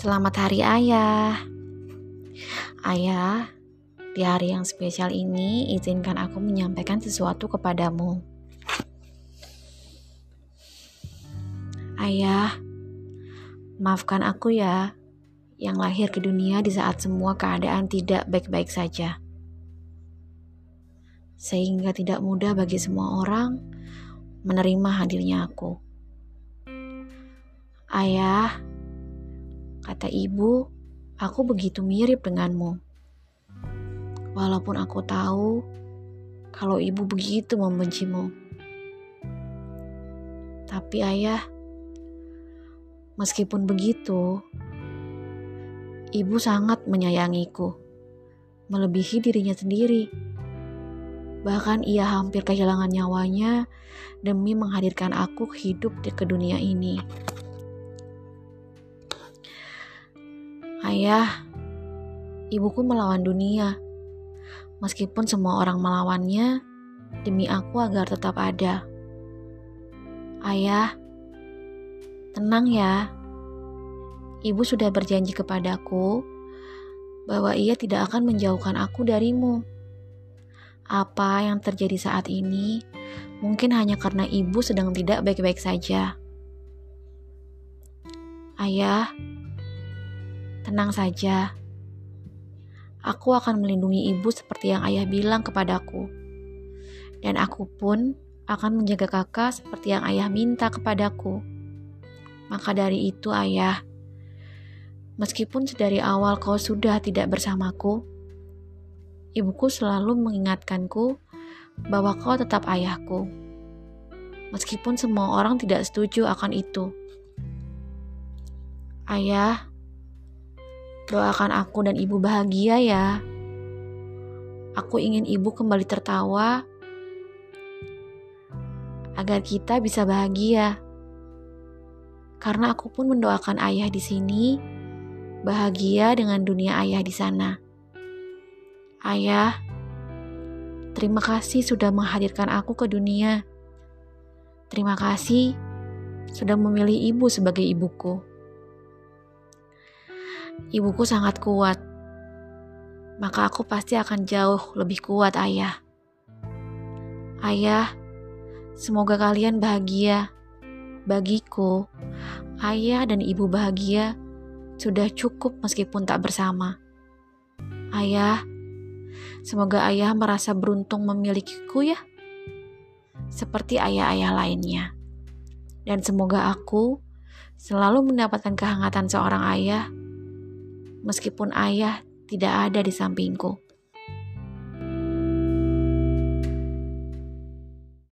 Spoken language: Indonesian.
Selamat Hari Ayah. Ayah, di hari yang spesial ini izinkan aku menyampaikan sesuatu kepadamu. Ayah, maafkan aku ya yang lahir ke dunia di saat semua keadaan tidak baik-baik saja. Sehingga tidak mudah bagi semua orang menerima hadirnya aku. Ayah, Kata ibu, aku begitu mirip denganmu. Walaupun aku tahu kalau ibu begitu membencimu. Tapi ayah, meskipun begitu, ibu sangat menyayangiku, melebihi dirinya sendiri. Bahkan ia hampir kehilangan nyawanya demi menghadirkan aku hidup di ke dunia ini. Ayah, ibuku melawan dunia. Meskipun semua orang melawannya, demi aku agar tetap ada. Ayah, tenang ya. Ibu sudah berjanji kepadaku bahwa ia tidak akan menjauhkan aku darimu. Apa yang terjadi saat ini mungkin hanya karena ibu sedang tidak baik-baik saja. Ayah, Tenang saja. Aku akan melindungi ibu seperti yang ayah bilang kepadaku. Dan aku pun akan menjaga kakak seperti yang ayah minta kepadaku. Maka dari itu ayah, meskipun sedari awal kau sudah tidak bersamaku, ibuku selalu mengingatkanku bahwa kau tetap ayahku. Meskipun semua orang tidak setuju akan itu. Ayah, Doakan aku dan ibu bahagia ya. Aku ingin ibu kembali tertawa agar kita bisa bahagia. Karena aku pun mendoakan ayah di sini bahagia dengan dunia ayah di sana. Ayah, terima kasih sudah menghadirkan aku ke dunia. Terima kasih sudah memilih ibu sebagai ibuku. Ibuku sangat kuat, maka aku pasti akan jauh lebih kuat, Ayah. Ayah, semoga kalian bahagia. Bagiku, ayah dan ibu bahagia sudah cukup meskipun tak bersama. Ayah, semoga ayah merasa beruntung memilikiku ya, seperti ayah-ayah lainnya. Dan semoga aku selalu mendapatkan kehangatan seorang ayah meskipun ayah tidak ada di sampingku.